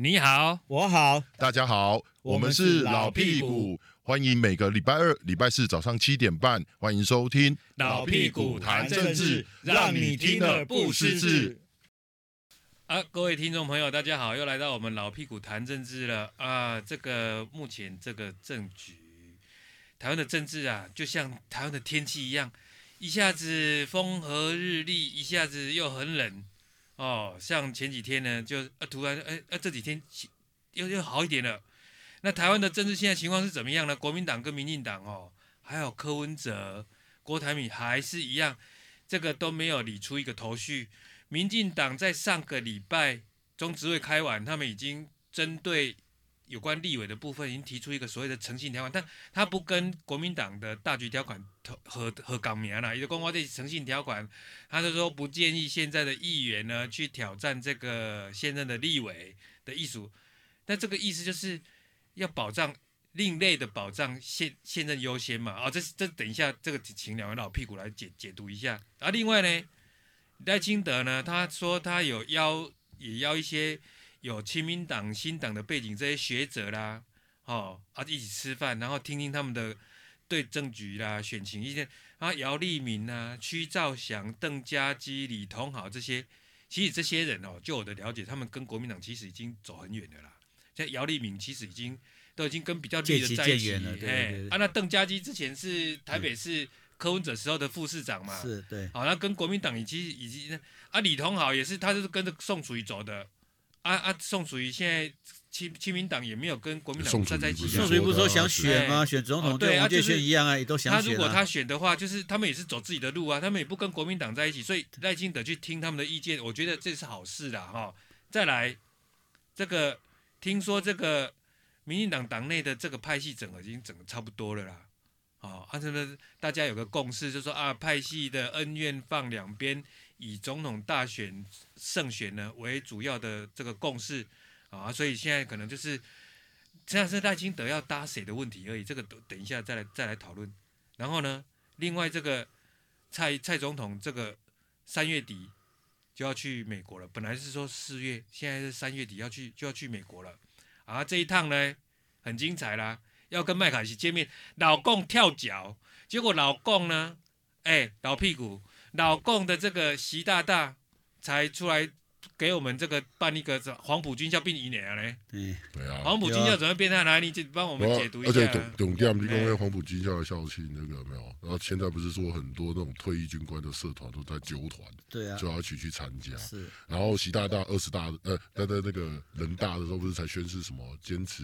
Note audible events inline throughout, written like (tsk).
你好，我好，大家好，我们是老屁股，欢迎每个礼拜二、礼拜四早上七点半，欢迎收听老屁股谈政治，让你听了不失智。啊，各位听众朋友，大家好，又来到我们老屁股谈政治了啊！这个目前这个政局，台湾的政治啊，就像台湾的天气一样，一下子风和日丽，一下子又很冷。哦，像前几天呢，就啊突然哎哎这几天又又好一点了。那台湾的政治现在情况是怎么样呢？国民党跟民进党哦，还有柯文哲、郭台铭还是一样，这个都没有理出一个头绪。民进党在上个礼拜中执会开完，他们已经针对。有关立委的部分已经提出一个所谓的诚信条款，但他不跟国民党的大局条款合合港名了，也就公告这诚信条款，他就说不建议现在的议员呢去挑战这个现任的立委的意思，但这个意思就是要保障另类的保障现现任优先嘛，啊、哦，这这等一下这个请两位老屁股来解解读一下，啊，另外呢，赖清德呢他说他有邀也邀一些。有亲民党、新党的背景，这些学者啦，哦啊，一起吃饭，然后听听他们的对政局啦、选情意见。啊，姚立明啊、屈兆祥、邓家基、李同好这些，其实这些人哦，就我的了解，他们跟国民党其实已经走很远的啦。像姚立明其实已经都已经跟比较绿的在一起了，对啊，那邓家基之前是台北市柯文哲时候的副市长嘛，是对。好，那跟国民党已经已经啊，李同好也是，他就是跟着宋楚瑜走的。啊啊！宋楚瑜现在亲亲民党也没有跟国民党站在一起。宋楚瑜不是说想选吗？选总统对啊，就是一样啊，也都想选。他如果他选的话，就是他们也是走自己的路啊，他们也不跟国民党在一起，所以赖清德去听他们的意见，我觉得这是好事啦哈。再来，这个听说这个民进党党内的这个派系整合已经整个差不多了啦。哦，啊，这个大家有个共识，就是说啊，派系的恩怨放两边。以总统大选胜选呢为主要的这个共识啊，所以现在可能就是现在是赖清德要搭谁的问题而已，这个等等一下再来再来讨论。然后呢，另外这个蔡蔡总统这个三月底就要去美国了，本来是说四月，现在是三月底要去就要去美国了啊，这一趟呢很精彩啦，要跟麦卡锡见面，老共跳脚，结果老共呢，哎，老屁股。老共的这个习大大才出来给我们这个办一个黄埔军校并一年嘞，对对啊，黄埔军校怎么变态来？你帮我们解读一下。而且董董店因为黄埔军校的校庆那个有没有？然后现在不是说很多那种退役军官的社团都在揪团，对啊，就要一起去参加。是。然后习大大二十大呃，他在那个人大的时候不是才宣誓什么坚持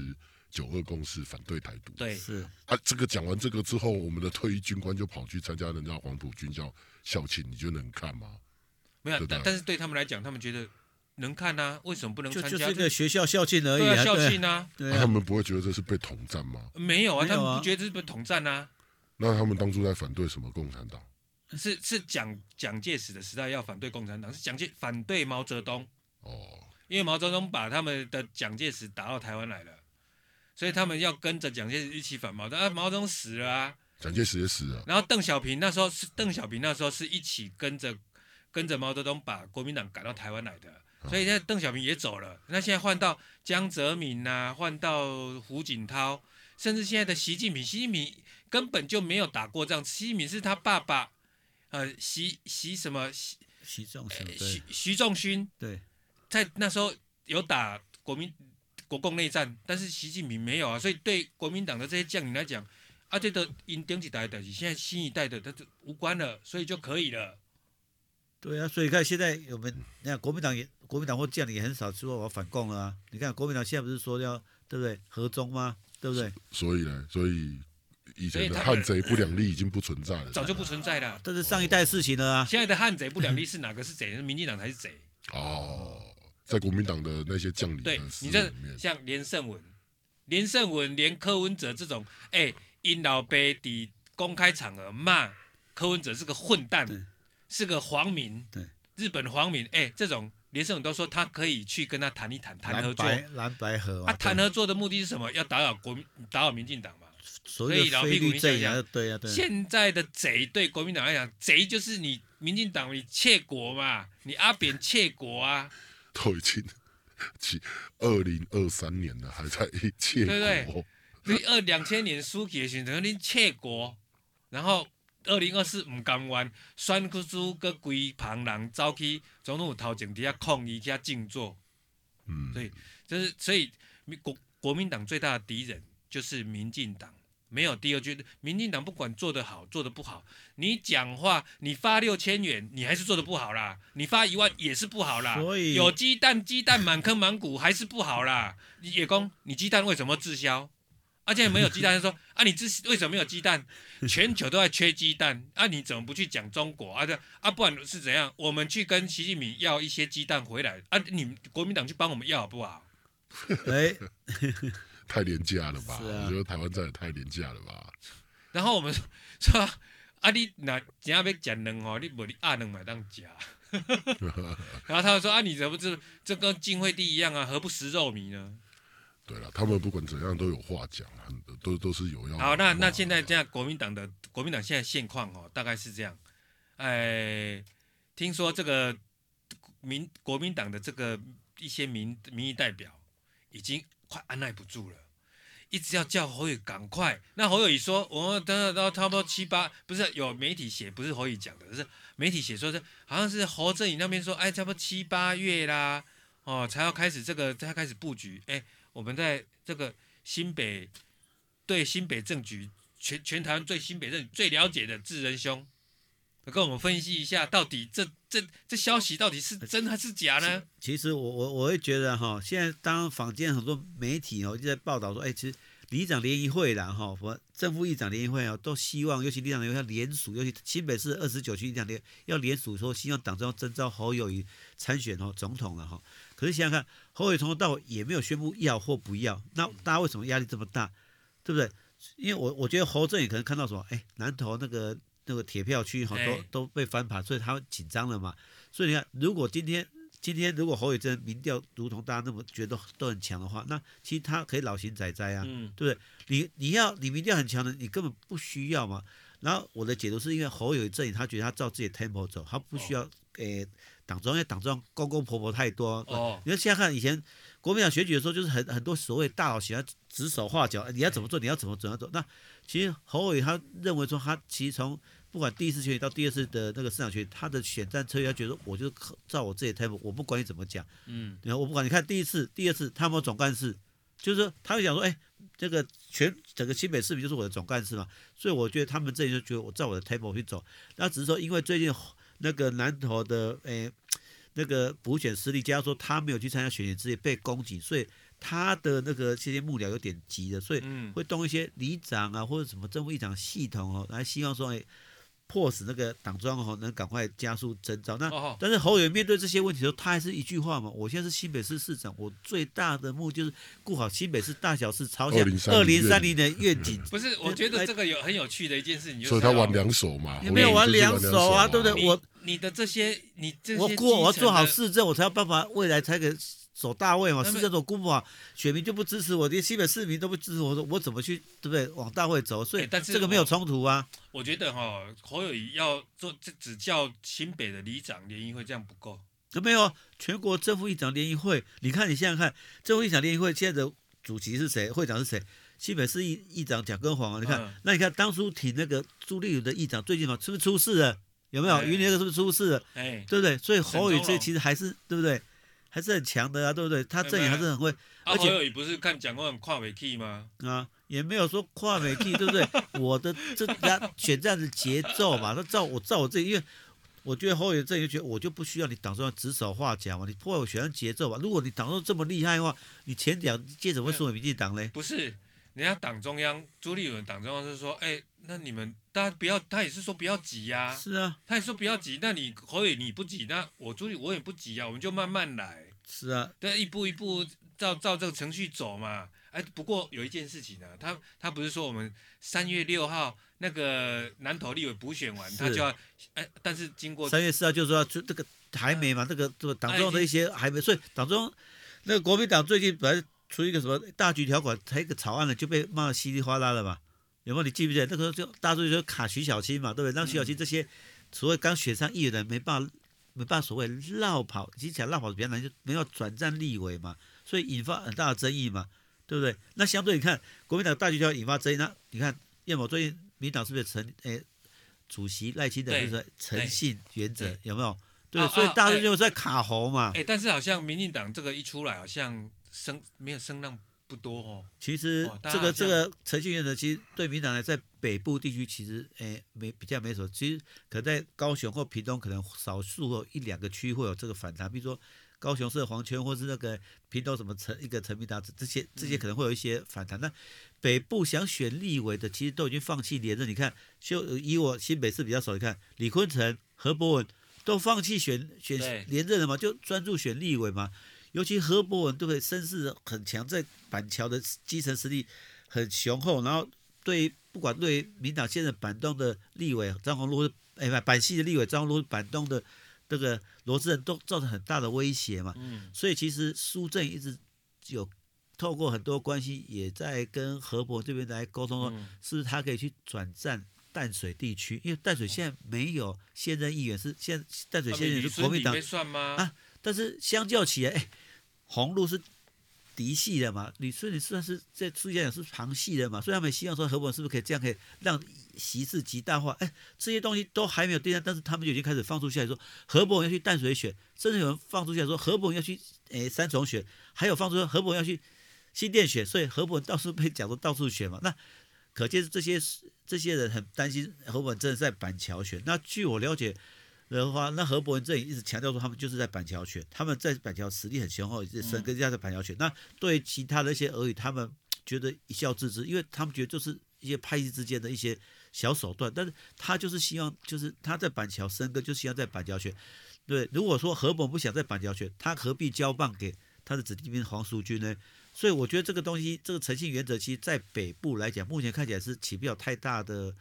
九二共识，反对台独？对，是。啊，这个讲完这个之后，我们的退役军官就跑去参加人家黄埔军校。校庆你就能看吗？没有，但但是对他们来讲，他们觉得能看啊，为什么不能参加？就就是个学校校庆而已，对啊，校庆啊，对啊，他们不会觉得这是被统战吗？没有啊，他们不觉得这是被统战啊。那他们当初在反对什么共产党？是是蒋蒋介石的时代要反对共产党，是蒋介反对毛泽东。哦，因为毛泽东把他们的蒋介石打到台湾来了，所以他们要跟着蒋介石一起反毛泽东。啊，毛泽东死了啊。蒋介石也死了，然后邓小平那时候是邓小平那时候是一起跟着跟着毛泽东把国民党赶到台湾来的，所以现在邓小平也走了，那现在换到江泽民呐、啊，换到胡锦涛，甚至现在的习近平，习近平根本就没有打过仗，习近平是他爸爸，呃，习习什么习习仲勋，习习仲勋，对，在那时候有打国民国共内战，但是习近平没有啊，所以对国民党的这些将领来讲。啊，这个因顶一代的，现在新一代的，他就无关了，所以就可以了。对啊，所以看现在我们，你看国民党也，国民党或将领也很少说我要反共了啊。你看国民党现在不是说要对不对和中吗？对不对？所以呢，所以以前的汉贼不两立已经不存在了，早就不存在了。这是上一代事情了啊。现在的汉贼不两立是哪个是贼？是民进党才是贼。哦，在国民党的那些将领，对你这像连胜文、连胜文、连柯文哲这种，哎。因老爸在公开场合骂柯文哲是个混蛋，是个皇民，日本皇民。哎、欸，这种连胜文都说他可以去跟他谈一谈，谈合作。蓝白合啊，谈合作的目的是什么？要打扰国民，打扰民进党嘛。所以老屁股你想想，对啊，对。现在的贼对国民党来讲，贼就是你民进党，你窃国嘛，你阿扁窃国啊。(laughs) 都已经其二零二三年了，还在窃国。对不对？二两千年输给选择你窃国，然后二零二四唔甘愿，选出个规旁人走去总统头前底下抗议加静坐。嗯，所以，就是所以国国民党最大的敌人就是民进党。没有第二句，民进党不管做得好做得不好，你讲话你发六千元，你还是做得不好啦；你发一万也是不好啦。所以有鸡蛋鸡蛋满坑满谷还是不好啦。野公，你鸡蛋为什么滞销？而、啊、且没有鸡蛋，说 (laughs) 啊，你这为什么没有鸡蛋？全球都在缺鸡蛋，啊，你怎么不去讲中国啊？这啊，不管是怎样，我们去跟习近平要一些鸡蛋回来啊，你国民党去帮我们要好不好？哎。(laughs) 太廉价了吧？啊、我觉得台湾真的太廉价了吧。然后我们说啊，你那真要讲能哦，你不你阿能买当假。(laughs) 然后他们说啊，你怎么这这跟晋惠帝一样啊？何不食肉糜呢？对了，他们不管怎样都有话讲，很都都是有要。好，那那现在这样，国民党的国民党现在现况哦，大概是这样。哎，听说这个民国民党的这个一些民民意代表已经。快按耐不住了，一直要叫侯友赶快。那侯友宜说，我们等等到差不多七八，不是有媒体写，不是侯友宜讲的，是媒体写说是好像是侯振宇那边说，哎，差不多七八月啦，哦，才要开始这个，才要开始布局。哎，我们在这个新北对新北政局全全台湾最新北政局最了解的智仁兄。跟我们分析一下，到底这这这消息到底是真还是假呢？其实我我我会觉得哈，现在当坊间很多媒体哦就在报道说，哎，其实里长联谊会啦哈，和正副议长联谊会啊，都希望，尤其里长联谊会要联署，尤其新北市二十九区里长联要联署，说希望党中央征召侯友宜参选哦总统了哈。可是想想看，侯伟从头到尾也没有宣布要或不要，那大家为什么压力这么大？对不对？因为我我觉得侯正也可能看到什么，哎，南投那个。那个铁票区哈都都被翻盘，所以他紧张了嘛。所以你看，如果今天今天如果侯友宜民调如同大家那么觉得都很强的话，那其实他可以老行仔仔啊，嗯、对不对？你你要你民调很强的，你根本不需要嘛。然后我的解读是因为侯友正他觉得他照自己的 tempo 走，他不需要诶党中央，因为党中央公公婆婆太多。哦。你看现在看以前国民党选举的时候，就是很很多所谓大佬喜欢指手画脚，你要怎么做，你要怎么怎么做。那其实侯伟他认为说，他其实从不管第一次选举到第二次的那个市长选举，他的选战策略，他觉得我就照我自己的 tempo，我不管你怎么讲，嗯，然后我不管你看第一次、第二次，他们总干事，就是说他会讲说，哎，这个全整个新北市民就是我的总干事嘛，所以我觉得他们这里就觉得我照我的 tempo 去走，那只是说因为最近那个南投的诶那个补选失利，加上说他没有去参加选举之夜被攻击，所以。他的那个这些幕僚有点急的，所以会动一些里长啊或者什么政务议长系统哦，来希望说哎，迫使那个党中央哦能赶快加速征召。那但是侯友宜面对这些问题的时候，他还是一句话嘛，我现在是新北市市长，我最大的目的就是顾好新北市大小事，朝向二零三零的愿景。(laughs) 不是，我觉得这个有很有趣的一件事情，就是，所以他玩两手嘛，你没有玩两手啊，对不对？我你的这些，你这些我过我要做好市政，我才有办法未来才给。走大位嘛，是这种估不好，选民就不支持我，连西北市民都不支持我，说我怎么去，对不对？往大会走，所以这个没有冲突啊。我觉得哈，侯友宜要做这只叫新北的里长联谊会，这样不够。有没有全国政府议长联谊会？你看你现在看政府议长联谊会现在的主席是谁？会长是谁？西北市议议长蒋根煌啊。你看，嗯、那你看当初挺那个朱立伦的议长，最近嘛是不是出事了？有没有？云林那个是不是出事了？哎，对不对？所以侯友宜这其实还是对不对？还是很强的啊，对不对？他阵营还是很会，而且侯友宜不是看讲过很跨美 key 吗？啊，也没有说跨美 key，对不对？(laughs) 我的这家选这样的节奏嘛，他照我照我这，因为我觉得侯友宜阵营觉得我就不需要你党中央指手画脚嘛，你破坏我选上节奏吧。如果你党中央这么厉害的话，你前两届怎么会输给民进党嘞？不是，人家党中央朱立伦党中央是说，哎，那你们大家不要，他也是说不要急呀、啊。是啊，他也说不要急，那你侯友你不急，那我朱立我也不急啊，我们就慢慢来。是啊，对，一步一步照照这个程序走嘛。哎，不过有一件事情呢、啊，他他不是说我们三月六号那个南投立委补选完，他就要哎，但是经过三月四号就是说就这个还没嘛，啊、这个这个党中央的一些还没，所以党中央那个国民党最近本来出一个什么大局条款，才一个草案呢就被骂得稀里哗啦了嘛。有没有？你记不记得那个时候就大家就卡徐小青嘛，对不对？让徐小青这些所谓刚选上议员的没办法。没办法所谓绕跑，其实讲绕跑比较难，就没有转战立委嘛，所以引发很大的争议嘛，对不对？那相对你看国民党大局就要引发争议，那你看叶某最近民党是不是成诶主席赖清德就是诚信原则有没有？对，啊、所以大家就在卡喉嘛。哎，但是好像民进党这个一出来，好像声没有声浪不多哦。其实这个这个程序员呢，其实对民进党来在北部地区其实哎没比较没什么。其实可能在高雄或屏东，可能少数或一两个区会有这个反弹，比如说高雄市黄圈，或是那个屏东什么陈一个陈明达这些这些可能会有一些反弹。那、嗯、北部想选立委的，其实都已经放弃连任。你看，就以我新北市比较少，你看李坤城、何博文。都放弃选选连任了嘛，就专注选立委嘛。尤其何博文对不对？声势很强，在板桥的基层实力很雄厚。然后对不管对民党现在板东的立委张宏禄，哎不，板系的立委张宏禄，板东的这个罗志仁都造成很大的威胁嘛。嗯。所以其实苏正一直有透过很多关系，也在跟何博这边来沟通说，是不是他可以去转战。淡水地区，因为淡水现在没有现任议员，是现淡水现任是国民党啊。但是相较起来，哎，红路是嫡系的嘛，你说你算是在苏家讲是旁系的嘛，所以他们希望说何博是不是可以这样可以让席次极大化？哎，这些东西都还没有定案，但是他们就已经开始放出去来说何博要去淡水选，甚至有人放出去来说何博要去哎三重选，还有放出说何博要去新店选，所以何博到处被讲说到处选嘛，那。可见这些这些人很担心何本真的在板桥选。那据我了解的话，那何博文这里一直强调说他们就是在板桥选，他们在板桥实力很雄厚，也是深耕在在板桥选。那对其他的一些俄语，他们觉得一笑置之，因为他们觉得就是一些派系之间的一些小手段。但是他就是希望，就是他在板桥深耕，就希望在板桥选。对，如果说何伯文不想在板桥选，他何必交棒给他的子弟兵黄淑君呢？所以我觉得这个东西，这个诚信原则，其实在北部来讲，目前看起来是起不了太大的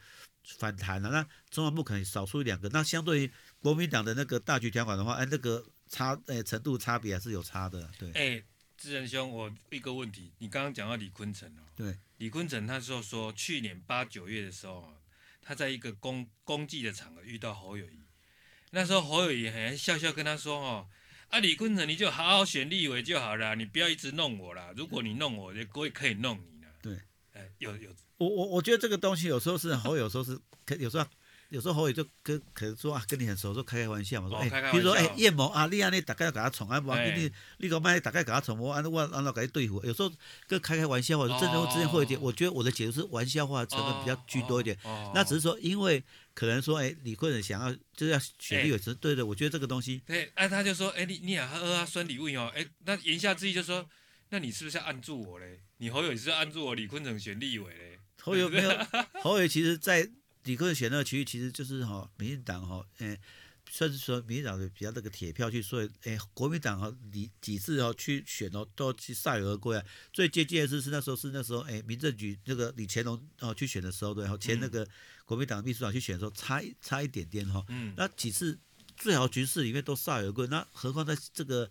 反弹了。那中南部可能少数一两个。那相对于国民党的那个大局条款的话，哎，那个差，哎，程度差别还是有差的。对。哎，智仁兄，我一个问题，你刚刚讲到李坤城哦。对。李坤城他说说，去年八九月的时候，他在一个公公祭的场合遇到侯友谊，那时候侯友谊还笑笑跟他说哦。啊，李坤城，你就好好选立委就好了，你不要一直弄我啦。如果你弄我，我也可以弄你了。对，哎，有有，我我我觉得这个东西有时候是侯，有时候是可，有时候有时候侯友就跟可能说啊，跟你很熟，说开开玩笑嘛，说哎，比如说哎，叶某啊，你啊，你大概要给他宠啊，不，你你个麦大概给他宠，我按我按照给他对付。有时候跟开开玩笑话，真的之间会有点，我觉得我的解读是玩笑话成分比较居多一点。那只是说因为。可能说，哎，李坤城想要就是要选立委，是对的。我觉得这个东西，对，哎，他就说，哎，你你也喝啊，酸礼物哦，哎，那言下之意就是说，那你是不是要按住我嘞？你侯友宜是要按住我李坤城选立委嘞？侯友没有，(laughs) 侯友其实，在李坤城选那个区域，其实就是哈，民进党哈，哎。算是说民进党的比较那个铁票去，所以哎，国民党哈，你几次哦去选哦，都去铩羽而归啊。最接近的是是那时候是那时候哎，民政局那个李乾隆哦去选的时候，对，然后前那个国民党秘书长去选的时候，差一差一点点哈。嗯。那几次最好局势里面都铩羽而归，那何况在这个。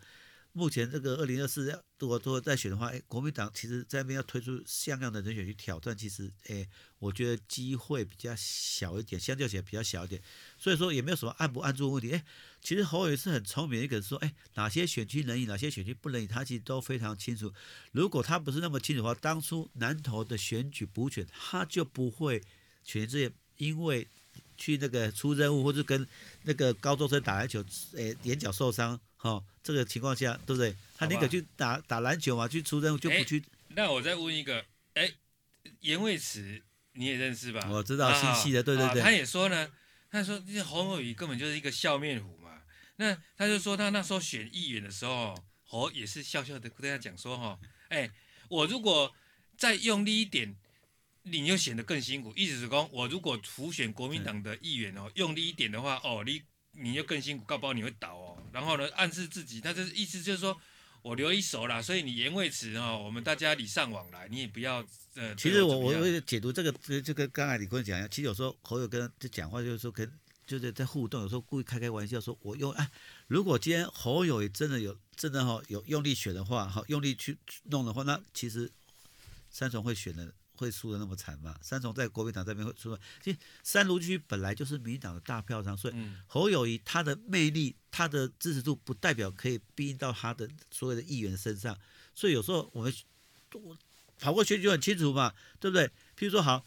目前这个二零二四要如果说再选的话，哎，国民党其实在那边要推出像样的人选去挑战，其实哎，我觉得机会比较小一点，相较起来比较小一点，所以说也没有什么按不按住的问题。哎，其实侯友是很聪明的一个人，说哎，哪些选区能赢，哪些选区不能赢，他其实都非常清楚。如果他不是那么清楚的话，当初南投的选举补选，他就不会选这些，因为去那个出任务或者跟那个高中生打篮球，哎，眼角受伤。哦，这个情况下，对不对？他宁可去打打篮球嘛，去出任务就不去。那我再问一个，哎，颜蔚慈你也认识吧？我知道，新系的，对对对。他也说呢，他说这侯友宜根本就是一个笑面虎嘛。那他就说他那时候选议员的时候，侯也是笑笑的跟他讲说哈，哎，我如果再用力一点，你又显得更辛苦。意思是说，我如果辅选国民党的议员哦，用力一点的话，哦，你。你又更辛苦，搞不好你会倒哦。然后呢，暗示自己，他这意思就是说我留一手啦，所以你言未迟哦，我们大家礼尚往来，你也不要呃。其实我我会解读这个，这这个刚才李坤讲一样，其实有时候侯友跟就讲话就是说跟就是在互动，有时候故意开开玩笑说，我用哎，如果今天侯友也真的有真的哈有用力选的话，哈用力去弄的话，那其实三重会选的会输的那么惨吗。三重在国民党这边会输，其实三芦区本来就是民进党的大票仓，所以侯友谊他的魅力、他的支持度不代表可以逼到他的所有的议员身上，所以有时候我们跑过去就很清楚嘛，对不对？譬如说好。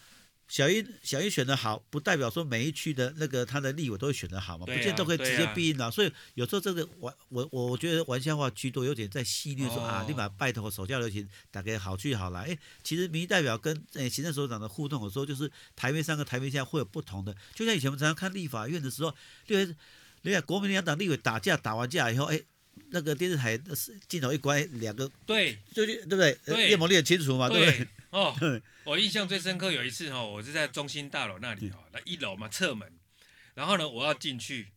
小英小英选的好，不代表说每一区的那个他的立委都会选的好嘛，啊、不见得都可以直接必赢的。啊、所以有时候这个玩我我我觉得玩笑话居多，有点在戏谑说、哦、啊，立马拜托手下留情，大家好聚好来。哎，其实民意代表跟诶行政首长的互动，有时候就是台面上跟台面下会有不同的。就像以前我们常常看立法院的时候，立委你看国民两党立委打架，打完架以后，哎，那个电视台镜头一关，两个对，就是对不对？叶某你很清楚嘛，对不对？哦，(laughs) 我印象最深刻有一次哈，我是在中心大楼那里哈，那一楼嘛侧门，然后呢我要进去，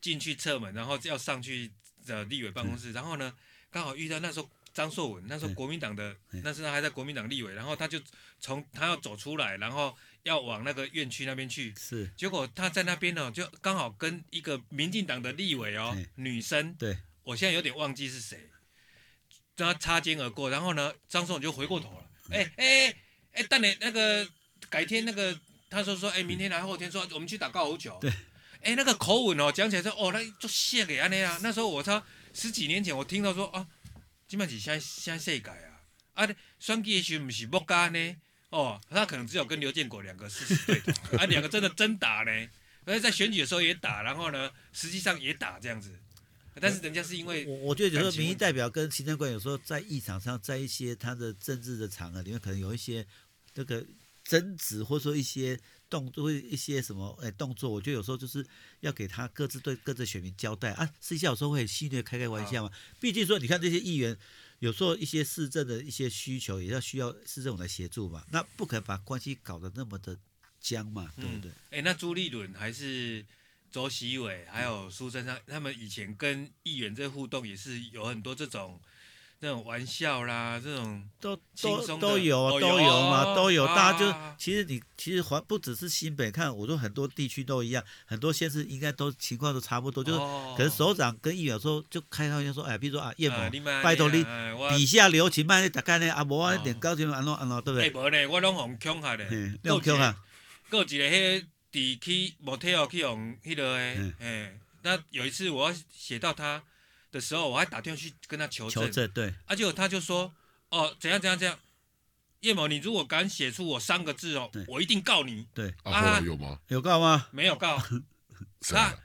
进去侧门，然后要上去呃立委办公室，然后呢刚好遇到那时候张硕文，那时候国民党的，那时候还在国民党立委，然后他就从他要走出来，然后要往那个院区那边去，是，结果他在那边呢，就刚好跟一个民进党的立委哦，女生，对，我现在有点忘记是谁，跟他擦肩而过，然后呢张硕文就回过头了。哎哎哎，等你那个改天那个，他说说，哎，明天来后天说，我们去打高尔夫球。对。哎，那个口吻哦，讲起来说，哦，那就谢给安尼啊。那时候我操，十几年前我听到说啊，基本是现在现在谁改啊？啊，双击的时候不是木干呢？哦，他可能只有跟刘建国两个是对的，啊，两个真的真打呢。而且在选举的时候也打，然后呢，实际上也打这样子。但是人家是因为我我觉得有时候民意代表跟行政官有时候在议场上，在一些他的政治的场合里面，可能有一些这个争执，或者说一些动作，一些什么哎动作，我觉得有时候就是要给他各自对各自选民交代啊。私下有时候会戏谑开开玩笑嘛。毕竟说你看这些议员，有时候一些市政的一些需求也要需要市政府来协助嘛。那不可能把关系搞得那么的僵嘛，对不对？哎、嗯，那朱立伦还是？周锡玮还有苏贞昌，他们以前跟议员这互动也是有很多这种那种玩笑啦，这种都都都有都有嘛，都有。大家就其实你其实还不只是新北，看我说很多地区都一样，很多县市应该都情况都差不多，就是可能首长跟议员说就开玩笑说，哎，比如说啊叶某，拜托你底下留情，卖你大概呢啊无啊一点高兴安怎安怎对不对？哎无呢，我拢红强下的，够强啊，够一个迄。底去模特儿去用迄个诶，哎，那有一次我要写到他的时候，我还打电话去跟他求证，求证对，而且、啊、他就说，哦，怎样怎样怎样，叶某，你如果敢写出我三个字哦，我一定告你。对，啊，有吗？有告吗？没有告。那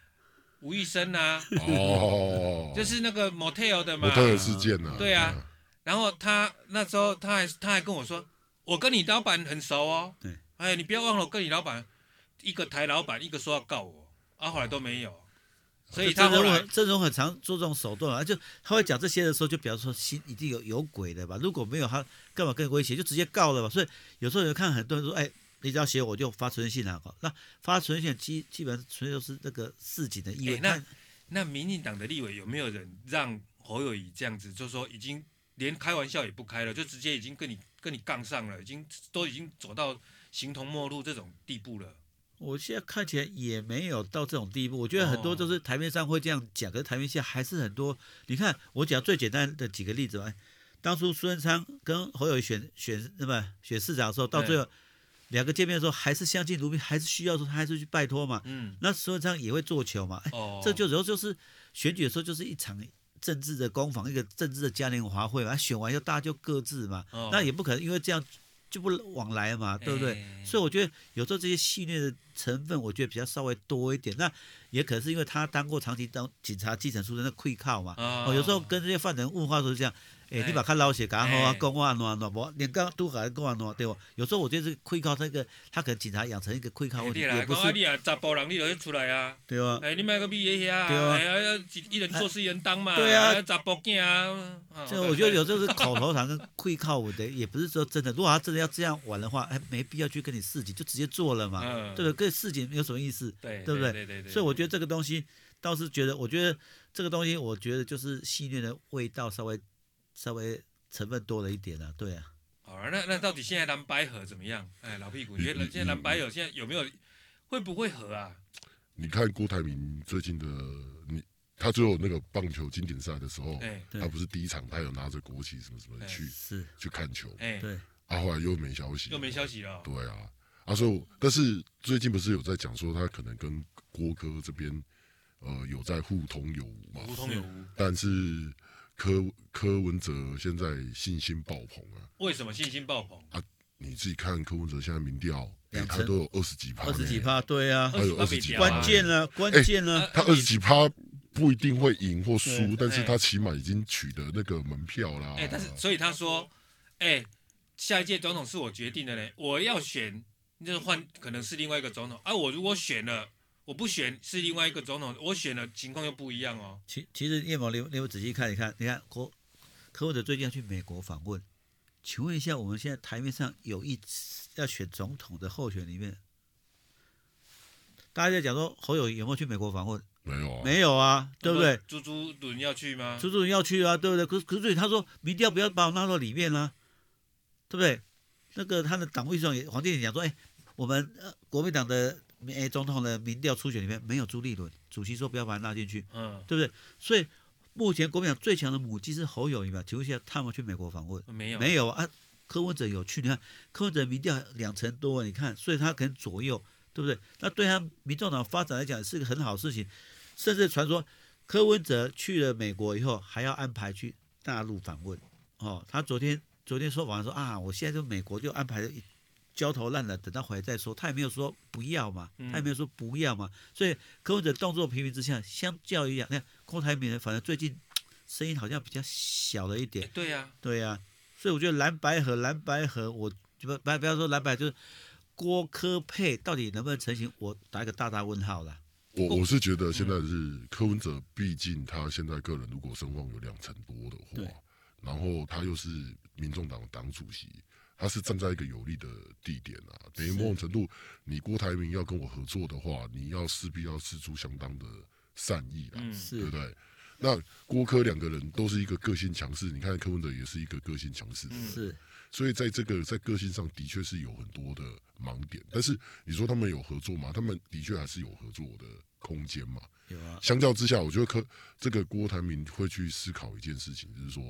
吴玉生啊，哦，(laughs) 就是那个 motel 的嘛，，motel 事件啊，对啊。然后他那时候他还他还跟我说，我跟你老板很熟哦，对，哎，你不要忘了我跟你老板。一个台老板，一个说要告我，啊，后来都没有，所以他后来这种很常做这种手段啊，就他会讲这些的时候，就比方说心一定有有鬼的吧？如果没有，他干嘛跟威胁？就直接告了吧？所以有时候有看很多人说，哎，你只要写我就发存证信了，那发存证信基基本上纯粹都是那个市井的意味。那那民进党的立委有没有人让侯友谊这样子，就是说已经连开玩笑也不开了，就直接已经跟你跟你杠上了，已经都已经走到形同陌路这种地步了？我现在看起来也没有到这种地步，我觉得很多都是台面上会这样讲，可是台面下还是很多。你看，我讲最简单的几个例子吧。当初苏贞昌跟侯友宜选选那么选市长的时候，到最后两个见面的时候，还是相敬如宾，还是需要说他还是去拜托嘛。嗯。那苏贞昌也会做球嘛？哦，这就然后就是选举的时候就是一场政治的攻防，一个政治的嘉年华会嘛。选完以后大家就各自嘛，那也不可能因为这样。就不往来嘛，对不对？欸、所以我觉得有时候这些戏谑的成分，我觉得比较稍微多一点。那也可能是因为他当过长期当警察基层出身的会靠嘛。哦，有时候跟这些犯人问话都是这样。哎，你把看老写刚好啊，讲话喏喏不，连刚都还讲话喏，对不？有时候我觉得是愧靠这个，他可能警察养成一个愧靠问题，也不是。你啊，查甫人你就出来啊，对啊。哎，你买个毕业遐，对啊，一人做事一人当嘛，对啊，查甫囝啊。这我觉得有时候是口头禅跟愧靠我的，也不是说真的。如果他真的要这样玩的话，哎，没必要去跟你示警，就直接做了嘛，对不对？跟示警有什么意思？对，对不对？对对对。所以我觉得这个东西倒是觉得，我觉得这个东西，我觉得就是戏谑的味道稍微稍微。成分多了一点啊，对啊。好啊，那那到底现在蓝白合怎么样？哎，老屁股，你觉得现在蓝白有现在有没有会不会合啊？你看郭台铭最近的，你他最后那个棒球经典赛的时候，他不是第一场他有拿着国旗什么什么去是去看球，哎，对。啊，后来又没消息，又没消息了。对啊，啊，所以但是最近不是有在讲说他可能跟郭哥这边呃有在互通有无嘛？互通有无。但是柯柯文哲现在信心爆棚啊！为什么信心爆棚啊？你自己看柯文哲现在民调，两他都有二十几趴，二十几趴，对啊，他有二十几趴，关键呢，关键呢，他二十几趴。不一定会赢或输，但是他起码已经取得那个门票啦。哎，但是所以他说，哎，下一届总统是我决定的嘞，我要选，就是换，可能是另外一个总统啊。我如果选了，我不选是另外一个总统，我选了情况又不一样哦。其其实叶某，你你仔细看一看，你看国柯文哲最近要去美国访问，请问一下，我们现在台面上有一要选总统的候选里面，大家在讲说侯友有没有去美国访问？没有啊，没有啊，对不对？朱朱伦要去吗？朱朱伦要去啊，对不对？可是可是他说民调不要把我纳到里面啊，对不对？那个他的党秘书长也黄健讲说，哎，我们呃国民党的哎总统的民调初选里面没有朱立伦，主席说不要把他拉进去，嗯，对不对？所以目前国民党最强的母鸡是侯友谊嘛？请问一下，他们去美国访问没有？没有啊？柯文哲有去，你看柯文哲民调两成多，你看，所以他可能左右，对不对？那对他民众党发展来讲是个很好事情。甚至传说柯文哲去了美国以后，还要安排去大陆访问。哦，他昨天昨天说法说啊，我现在就美国就安排焦头烂额，等他回来再说。他也没有说不要嘛，他也没有说不要嘛。所以柯文哲动作频频之下，相较于讲，你看郭台铭，反正最近 (tsk) 声音好像比较小了一点。对呀，对呀。所以我觉得蓝白河蓝白河，我不不不要说蓝白，就是郭科配到底能不能成型，我打一个大大问号了。我我是觉得现在是柯文哲，毕竟他现在个人如果声望有两成多的话，然后他又是民众党党主席，他是站在一个有利的地点啊。等于某种程度，你郭台铭要跟我合作的话，你要势必要释出相当的善意啦，对不对？那郭科两个人都是一个个性强势，你看柯文哲也是一个个性强势的人，是。所以在这个在个性上的确是有很多的盲点，但是你说他们有合作吗？他们的确还是有合作的空间嘛。有啊。相较之下，我觉得柯这个郭台铭会去思考一件事情，就是说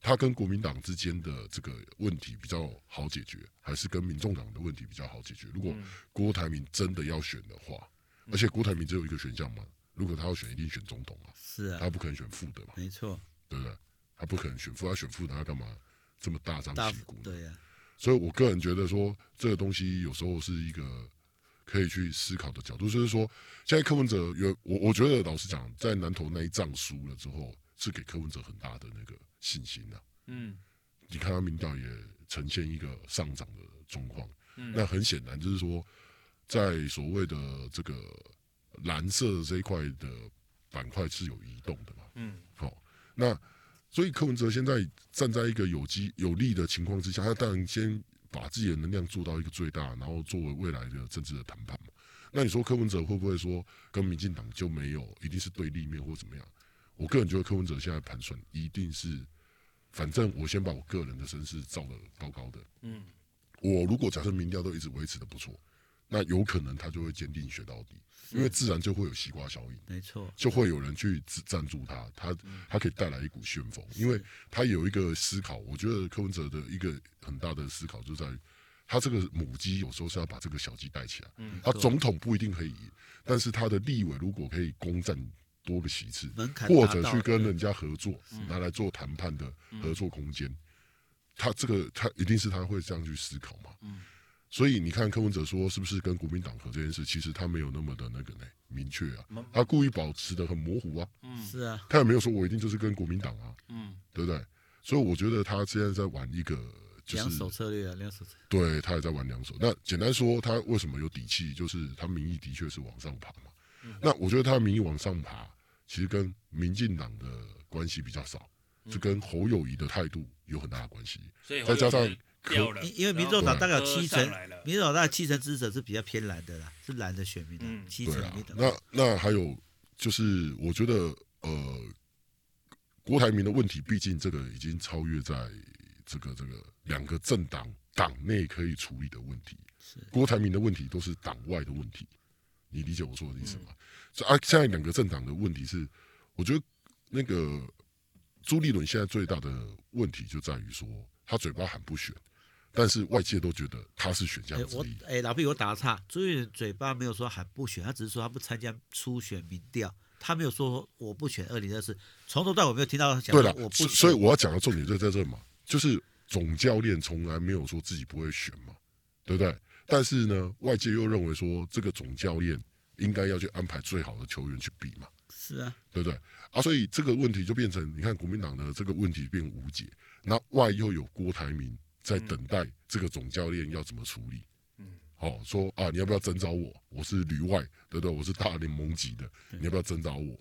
他跟国民党之间的这个问题比较好解决，还是跟民众党的问题比较好解决？如果郭台铭真的要选的话，而且郭台铭只有一个选项嘛，如果他要选，一定选总统啊。是啊。他不可能选副的嘛。没错。对不对？他不可能选副，他选副的他干嘛？这么大张旗鼓，对呀，所以我个人觉得说，这个东西有时候是一个可以去思考的角度，就是说，现在柯文哲有我，我觉得老实讲，在南投那一仗输了之后，是给柯文哲很大的那个信心啊。嗯，你看他民调也呈现一个上涨的状况，嗯，那很显然就是说，在所谓的这个蓝色这一块的板块是有移动的嘛，嗯，好，那。所以柯文哲现在站在一个有机有利的情况之下，他当然先把自己的能量做到一个最大，然后作为未来的政治的谈判嘛。那你说柯文哲会不会说跟民进党就没有一定是对立面或怎么样？我个人觉得柯文哲现在盘算一定是，反正我先把我个人的身世造的高高的。嗯，我如果假设民调都一直维持的不错，那有可能他就会坚定选到底。因为自然就会有西瓜效应，没错，就会有人去赞助他，他他可以带来一股旋风，因为他有一个思考，我觉得柯文哲的一个很大的思考就在于，他这个母鸡有时候是要把这个小鸡带起来，他总统不一定可以赢，但是他的立委如果可以攻占多个席次，或者去跟人家合作，拿来做谈判的合作空间，他这个他一定是他会这样去思考嘛。所以你看柯文哲说是不是跟国民党合这件事，其实他没有那么的那个呢明确啊，他故意保持的很模糊啊，嗯，是啊，他也没有说我一定就是跟国民党啊，嗯，对不对？所以我觉得他现在在玩一个就是两手策略啊，两手策略，对，他也在玩两手。那简单说，他为什么有底气？就是他民意的确是往上爬嘛。那我觉得他民意往上爬，其实跟民进党的关系比较少，就跟侯友谊的态度有很大的关系，所以再加上。因因为民众党大概有七成，民众党大概七成支持者是比较偏蓝的啦，是蓝的选民的，嗯、七成。对啊，那那还有就是，我觉得呃，郭台铭的问题，毕竟这个已经超越在这个这个两个政党党内可以处理的问题。是郭台铭的问题都是党外的问题，你理解我说的意思吗？所以、啊，现在两个政党的问题是，我觉得那个朱立伦现在最大的问题就在于说，他嘴巴喊不选。但是外界都觉得他是选项之一。哎，老毕我打个岔，朱立伦嘴巴没有说喊不选，他只是说他不参加初选民调，他没有说我不选二零二四，从头到尾没有听到他讲对了我，所以我要讲的重点就在这嘛，就是总教练从来没有说自己不会选嘛，对不对？但是呢，外界又认为说这个总教练应该要去安排最好的球员去比嘛，是啊，对不对？啊，所以这个问题就变成，你看国民党的这个问题变无解，那外又有郭台铭在等待这个总教练要怎么处理。嗯，好、说啊，你要不要征召我？我是旅外，对不对？我是大联盟级的，你要不要征召我？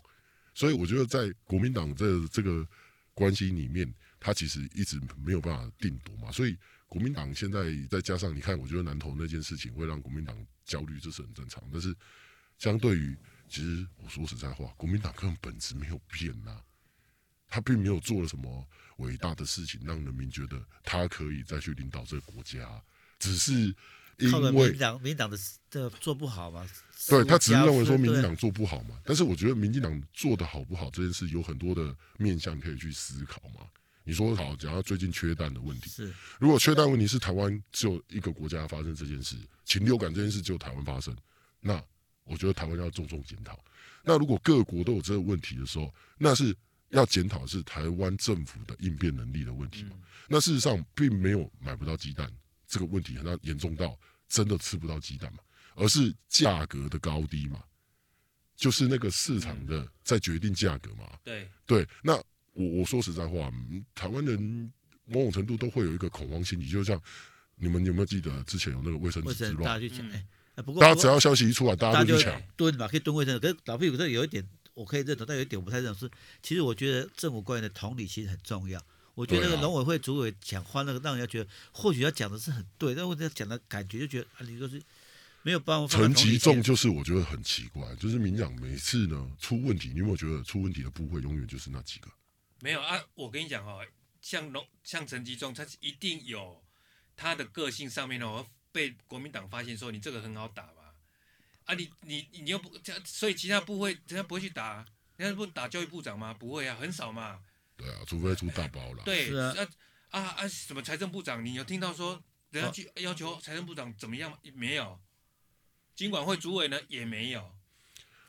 所以我觉得在国民党这这个关系里面，他其实一直没有办法定夺嘛。所以国民党现在再加上你看，我觉得南投那件事情会让国民党焦虑，这是很正常。但是相对于，其实我说实在话，国民党根本本质没有变呐、啊，他并没有做了什么伟大的事情，让人民觉得他可以再去领导这个国家，只是。因为民党民党的这做不好嘛，对他只是认为说民进党做不好嘛，但是我觉得民进党做的好不好这件事有很多的面向可以去思考嘛。你说好，讲到最近缺蛋的问题，是如果缺蛋问题是台湾只有一个国家发生这件事，禽流感这件事只有台湾发生，那我觉得台湾要重重检讨。那如果各国都有这个问题的时候，那是要检讨是台湾政府的应变能力的问题嘛。那事实上并没有买不到鸡蛋这个问题，那严重到。真的吃不到鸡蛋嘛？而是价格的高低嘛，就是那个市场的在决定价格嘛。对对，那我我说实在话，台湾人某种程度都会有一个恐慌心理，就像你们有没有记得之前有那个卫生纸之乱？大家去抢，哎、嗯，不过大家只要消息一出来，大家就去抢蹲嘛，可以蹲卫生纸。可是老屁股这有一点我可以认同，但有一点我不太认同是，其实我觉得政府官员的同理其实很重要。我觉得那个农委会主委讲话那个，让人家觉得或许他讲的是很对，但我这讲的感觉就觉得啊，你说是没有办法。陈吉仲就是我觉得很奇怪，就是民进党每次呢出问题，你有没有觉得出问题的部会永远就是那几个？没有啊，我跟你讲哦，像龙像陈吉仲，他一定有他的个性上面哦，被国民党发现说你这个很好打嘛，啊你你你又不这样，所以其他部会人家不会去打，人家不打教育部长吗？不会啊，很少嘛。对啊，除非出大包了。对啊啊啊，什么财政部长？你有听到说人家去要求财政部长怎么样吗？没有，经管会主委呢也没有。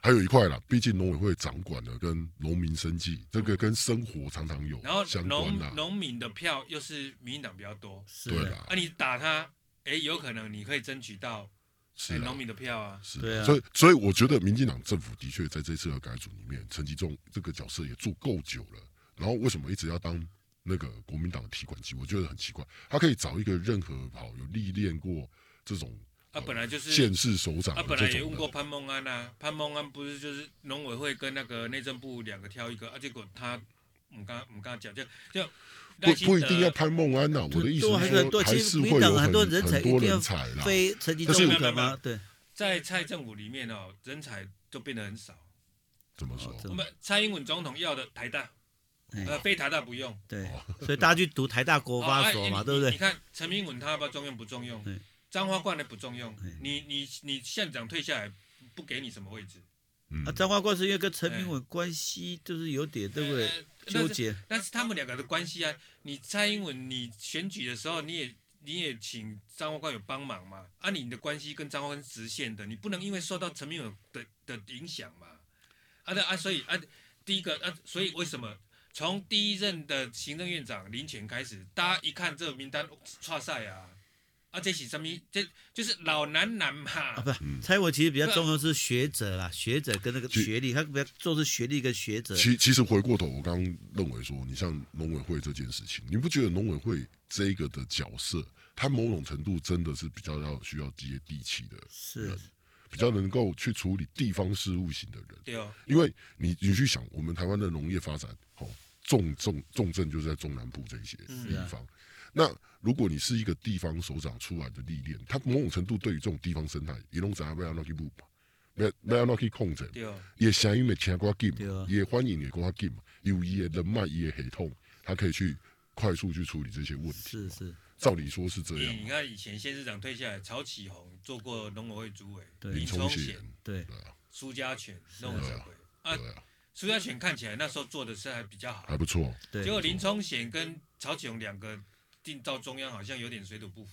还有一块啦，毕竟农委会掌管了跟农民生计，这个跟生活常常有然后相关啦。农民的票又是民进党比较多，是对啦，啊，你打他，哎，有可能你可以争取到是农民的票啊。是对啊所以所以我觉得民进党政府的确在这次的改组里面，陈吉仲这个角色也做够久了。然后为什么一直要当那个国民党的提款机？我觉得很奇怪。他可以找一个任何好有历练过这种啊，本来就是县市首长啊，本来也问过。潘孟安啊，潘孟安不是就是农委会跟那个内政部两个挑一个啊，结果他我们刚我们刚刚讲就就不不一定要潘孟安呐，我的意思是说，还是会有党很多人才很多一定要人才啦。非陈吉但是仲不可吗？对，在蔡政府里面哦，人才就变得很少。怎么说？我们蔡英文总统要的台大，哎呃，非台大不用。对，所以大家去读台大国发所嘛，对不对？你你看陈明文他要不要重用？不重用对。彰化冠的不重用。你你你县长退下来，不给你什么位置？嗯啊，彰化冠是因为跟陈明文关系就是有点对不对？呃纠结。但是他们两个的关系啊，你蔡英文你选举的时候，你也你也请彰化冠有帮忙嘛？啊，你的关系跟彰化冠是直线的，你不能因为受到陈明文的的影响嘛？啊，那啊，所以啊，第一个啊，所以为什么从第一任的行政院长林权开始，大家一看这个名单，剉赛啊，啊，这是什么？这就是老男男嘛。啊，不是，蔡英文其实比较重要是学者啦，学者跟那个学历，他比较重视学历跟学者。其其实回过头，我刚刚认为说，你像农委会这件事情，你不觉得农委会这一个的角色，他某种程度真的是比较要需要接地气的是，比较能够去处理地方事务型的人。对哦，因为你你去想，我们台湾的农业发展，哦，重重重镇就是在中南部这些地方。那如果你是一个地方首长出来的历练，他某种程度对于这种地方生态，也拢知影要安怎去布，要要安怎去控制，也声音会听较紧对啊，也欢迎也较紧，有伊的人脉，伊的系统，他可以去快速去处理这些问题。是是，照理说是这样。你看以前县市长退下来，曹启宏做过农委会主委，对林聪贤贤、对，苏家全弄什么鬼啊？苏家全看起来那时候做的是还比较好，还不错。对结果林聪贤跟曹启宏两个进到中央好像有点水土不服。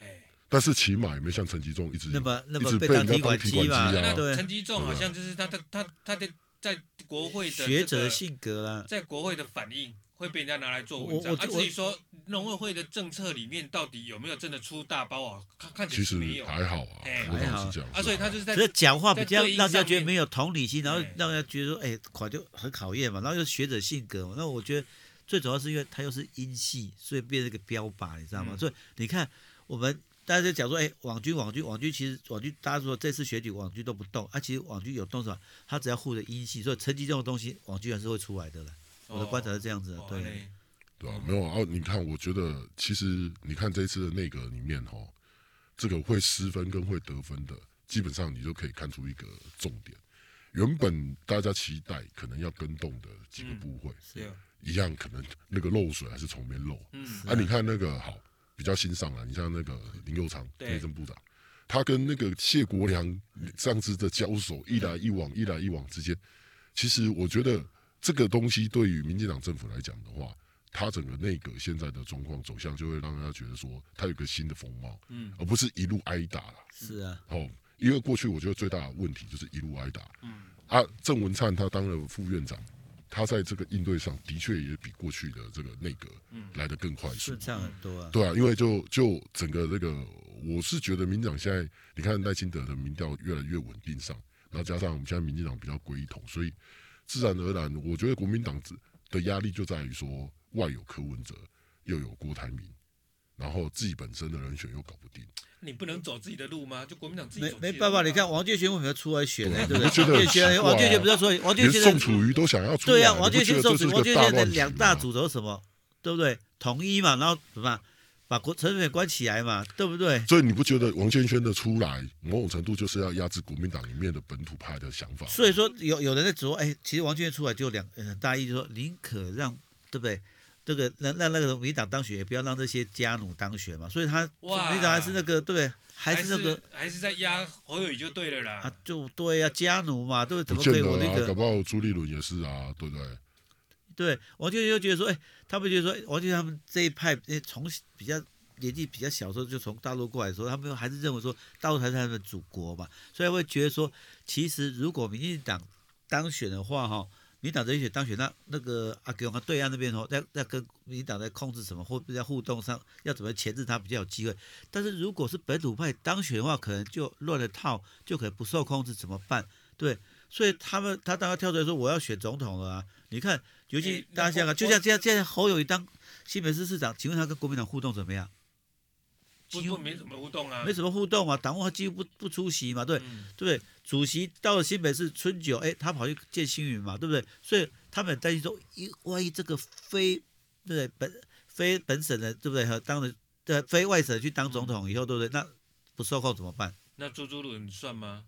哎，但是起码也没像陈吉仲一直那么那么被被人家当当提款机啊，对陈吉仲好像就是他的他他的在国会的这个学者性格啦。在国会的反应会被人家拿来做文我章。啊，至于说农委会的政策里面到底有没有真的出大包啊？看看起其实来是没有还好啊哎，我还好啊，所以他就是在只是讲话比较让人家觉得没有同理心，然后哎让人家觉得说，哎，款就很考验嘛，然后又是学者性格嘛。那我觉得最主要是因为他又是音系，所以变成一个标靶，你知道吗？嗯所以你看，我们大家就讲说，哎，网军，网军，网军，其实网军，大家说这次选举网军都不动，啊，其实网军有动什么？他只要护着音系，所以成绩这种东西，网军还是会出来的了。我的观察是这样子的，对。对啊，没有啊。你看，我觉得其实你看这一次的内阁里面哈，这个会失分跟会得分的，基本上你就可以看出一个重点。原本大家期待可能要跟动的几个部会，是啊一样可能那个漏水还是从没漏。嗯啊，你看那个好比较新上来，你像那个林佑昌内政部长，他跟那个谢国良上次的交手，一来一往，一来一往之间，其实我觉得这个东西对于民进党政府来讲的话，他整个内阁现在的状况走向，就会让人家觉得说，他有个新的风貌，嗯而不是一路挨打了。是啊，哦，因为过去我觉得最大的问题就是一路挨打。嗯啊，郑文灿他当了副院长，他在这个应对上的确也比过去的这个内阁嗯来得更快速顺。畅很多啊。对啊，因为就就整个这个，我是觉得民进党现在你看赖清德的民调越来越稳定上，然后加上我们现在民进党比较归统，所以自然而然，我觉得国民党的压力就在于说外有柯文哲，又有郭台铭，然后自己本身的人选又搞不定。你不能走自己的路吗？就国民党自己没没办法，你看王建煊为什么要出来选呢？对不对？王建煊，很奇怪啊王建煊不是说王建连煊宋楚瑜都想要出来，对呀、啊，王建煊受不觉得这是王建煊的两大主轴是什么？对不对？统一嘛，然后什么？把国陈水扁关起来嘛，对不对？所以你不觉得王建煊的出来，某种程度就是要压制国民党里面的本土派的想法？所以说有有人在指说，哎，其实王建煊出来就两很大意，就是说宁可让对不对？这个让让那个民进党当选，也不要让这些家奴当选嘛。所以他哇民进党还是那个对？还还是那个还是在压侯友宜就对了啦。啊，就对呀、啊，家奴嘛，对不对？怎不么可以我那见得啊，搞个？不好朱立伦也是啊，对不对？对，王建煊就觉得说，哎，他们觉得说，王建煊他们这一派，哎，从比较年纪比较小的时候就从大陆过来的时候，他们还是认为说大陆才是他们的祖国嘛，所以会觉得说，其实如果民进党当选的话，哈，民进党人选当选，那那个阿给他对岸那边哦，在在跟民进党在控制什么，或者在互动上要怎么钳制他比较有机会。但是如果是本土派当选的话，可能就乱了套，就可能不受控制，怎么办？对，所以他们他当然跳出来说我要选总统了啊！你看，尤其欸大家想想，那就像这样现在侯友谊当新北市市长，请问他跟国民党互动怎么样？几乎没什么互动啊，没什么互动啊，党务几乎不不出席嘛，对、嗯对不对？主席到了新北市春酒，哎，他跑去见星云嘛，对不对？所以他们很担心说，一万一这个非对不对本非本省的对不对？和当了对非外省去当总统以后，对不对？那不受控怎么办？那朱朱伦算吗？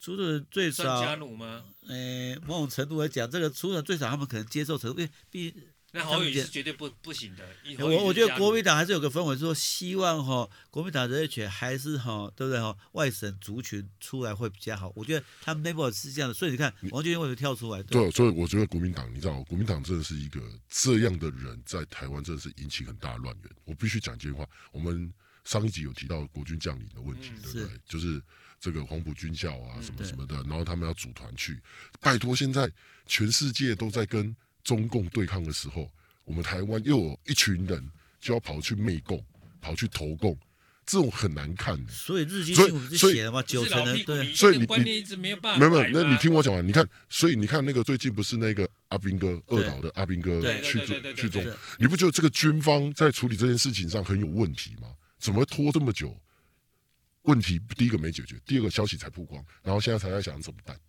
除了最算家少，奴吗？呃，某种程度来讲，这个除了最少他们可能接受程度，因为毕竟。那侯友宜是绝对不不行的。我我觉得国民党党还是有个氛围，说希望哈国民党人权还是哈对不对哈外省族群出来会比较好。我觉得他们内部是这样的，所以你看王俊英为什么跳出来？对，对，所以我觉得国民党，你知道，国民党真的是一个这样的人，在台湾真的是引起很大的乱源。我必须讲一句话，我们上一集有提到国军将领的问题，嗯对不对？就是这个黄埔军校啊，嗯什么什么的，然后他们要组团去，拜托，现在全世界都在跟中共对抗的时候，我们台湾又有一群人就要跑去媚共，跑去投共，这种很难看的。所以日经所以新闻不是所以写了吗？九成的对，所以你观念一直没有办没有没有。那你听我讲完，你看，所以你看那个最近不是那个阿兵哥二岛的阿兵哥去去中，你不觉得这个军方在处理这件事情上很有问题吗？怎么会拖这么久？问题第一个没解决，第二个消息才曝光，然后现在才在想怎么办，还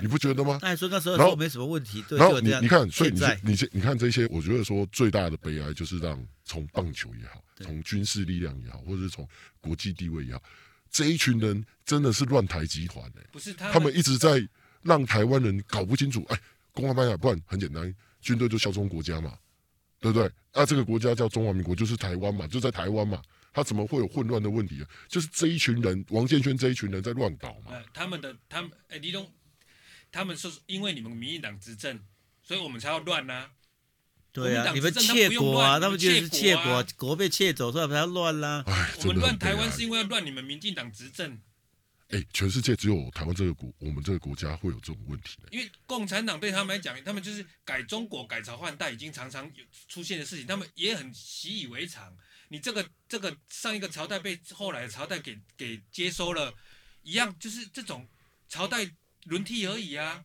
你不觉得吗？那还说那时候然后没什么问题，对，然后你你看，所以你现在你你看这些，我觉得说最大的悲哀就是让从棒球也好，从军事力量也好，或者是从国际地位也好，这一群人真的是乱台集团哎、不是他他们一直在让台湾人搞不清楚，哎，公安班啊，不然很简单，军队就效忠国家嘛，对不对？啊，这个国家叫中华民国，就是台湾嘛，就在台湾嘛，他怎么会有混乱的问题啊？就是这一群人，王建轩这一群人在乱搞嘛。呃，他们的他们哎，李东，他们说因为你们民进党执政，所以我们才要乱呐、啊。对啊，你们窃国啊，他们就是窃国，国被窃走，所以才要乱啦。我们乱台湾是因为要乱你们民进党执政。哎，全世界只有台湾这个国，我们这个国家会有这种问题。因为共产党对他们来讲，他们就是改中国、改朝换代，已经常常有出现的事情，他们也很习以为常。你这个这个上一个朝代被后来的朝代给给接收了，一样就是这种朝代轮替而已啊。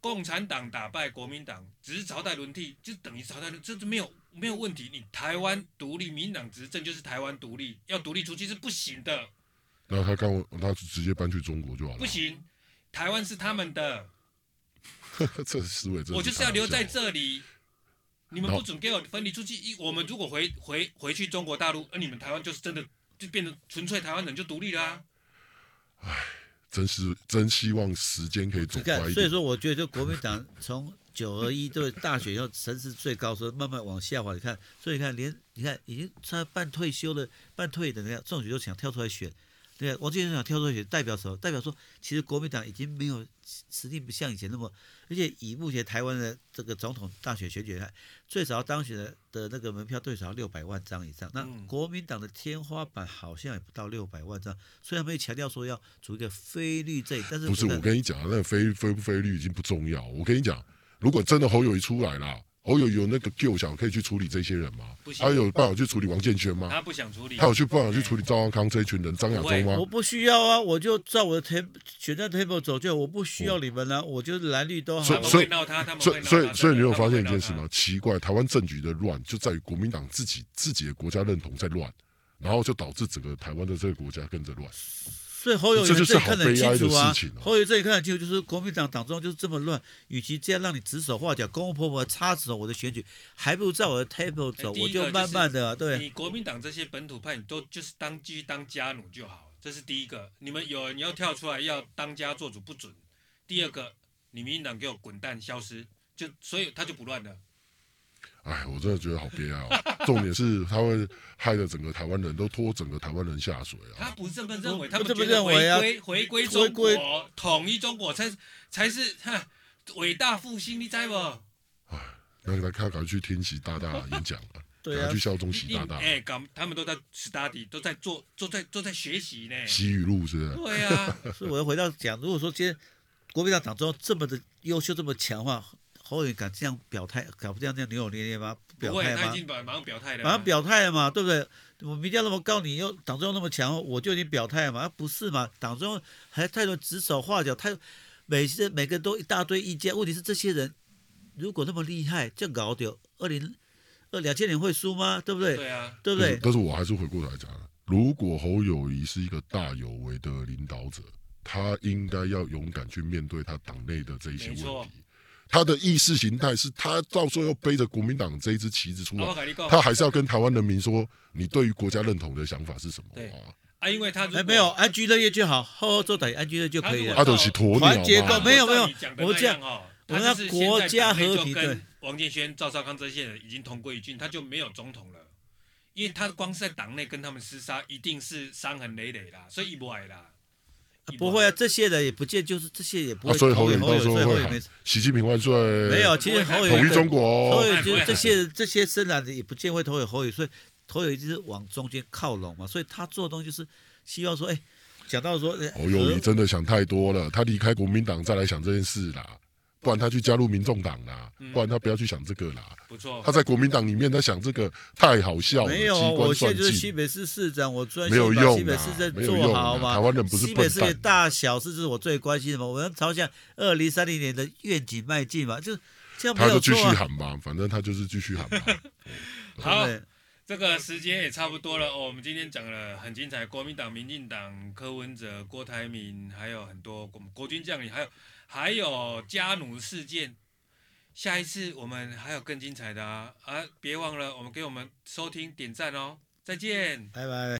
共产党打败国民党，只是朝代轮替，就等于朝代轮，这是没有没有问题。你台湾独立，民进党执政就是台湾独立，要独立出去是不行的。那他刚他直接搬去中国就好了。不行，台湾是他们的。(laughs) 这思维，我就是要留在这里。你们不准给我分离出去。一，我们如果回回回去中国大陆，而你们台湾就是真的就变成纯粹台湾人就独立啦啊。唉，真是真希望时间可以走快一点。所以说，我觉得就国民党从九二一对大选以后声势最高，时候慢慢往下滑。你看，所以你看连你看已经差半退休的半退的那样，这种都想跳出来选。对啊，王金想跳出去代表什么？代表说，其实国民党已经没有实力，不像以前那么。而且以目前台湾的这个总统大选选举来，最少当选的的那个门票最少六百万张以上。那国民党的天花板好像也不到六百万张。虽然没有强调说要组一个非绿阵，但是不是我跟你讲，那个非非不非绿已经不重要。我跟你讲，如果真的侯友宜出来了。侯友有那个 Q 小可以去处理这些人吗？他有办法去处理王建煊吗？他不想处理。他有去办法去处理赵康康这一群人，张亚中吗？我不需要啊，我就照我的 table 选在 table 走就，我不需要你们了，我就蓝绿都好。所以所以所以所以你有发现一件事吗？奇怪，台湾政局的乱就在于国民党自己自己的国家认同在乱，然后就导致整个台湾的这个国家跟着乱。所以侯友宜看得很清楚啊，哦、侯友宜这一看得清楚，就是国民党党中央就是这么乱，与其这样让你指手画脚、公公婆婆插手我的选举，还不如在我的 table 走，我就慢慢的、啊、对。你国民党这些本土派，你都就是当继续当家奴就好，这是第一个。你们有你要跳出来要当家做主不准。第二个，你民进党给我滚蛋消失，就所以他就不乱了。哎，我真的觉得好悲哀哦。重点是他会害得整个台湾人都拖整个台湾人下水啊。他不是这么认为，他们觉得回归回归中国统一中国才才是哈伟大复兴，你知不？哎，那他赶快去听习大大演讲啊，(laughs) 赶快去效忠习大大。哎，他们都在 study，都在做，都在都在学习呢。习语录是不是？对啊，(laughs) 所以我要回到讲，如果说今天国民党党中这么的优秀，这么强化。侯友宜敢这样表态，敢不这样这样扭扭捏捏吗？表态吗？他已经马上表态了。马上表态了嘛，对不对？我民调那么高，你又党中央那么强，我就已经表态了嘛。啊，不是嘛？党中央还太多指手画脚，太每些每个人都一大堆意见。问题是这些人如果那么厉害，这样搞掉二零二两千年会输吗？对不对？对啊，对不对？但是我还是回过头来讲，如果侯友宜是一个大有为的领导者，他应该要勇敢去面对他党内的这一些问题。他的意识形态是他到时候要背着国民党这一支旗子出来，他还是要跟台湾人民说，你对于国家认同的想法是什么？啊啊，因为他还没有安居乐业就好，好好做党安居乐就可以了。他都是鸵鸟团结构没有没有，我这样哦，我们要国家和平。跟，王建煊、赵少康这些人已经同归于尽，他就没有总统了，因为他光是在党内跟他们厮杀，一定是伤痕累累啦，所以不爱啦。不会啊，这些人也不见，就是这些也不会。啊、所以侯友到时候会喊习近平万岁。没有，其实侯友统一中国。侯友就是这些这些深蓝的也不见会投给侯友，所以侯友就是往中间靠拢嘛，所以他做的东西就是希望说，哎，讲到说，侯友你真的想太多了，他离开国民党再来想这件事啦。不然他去加入民众党啦，不然他不要去想这个啦。不错，他在国民党里面他想这个太好笑了。没有，我现在就是新北市市长，我专心把新北市政做好嘛。台湾人不是笨蛋。新北市的大小事是我最关心的嘛，我要朝向二零三零年的愿景迈进嘛，就 (laughs) 这样没有啊。他就继续喊吧，反正他就是继续喊吧。好，这个时间也差不多了哦。我们今天讲了很精彩，国民党、民进党、柯文哲、郭台铭，还有很多国国军将领，还有还有加奴事件。下一次我们还有更精彩的啊！啊，别忘了我们给我们收听点赞哦，再见，拜拜。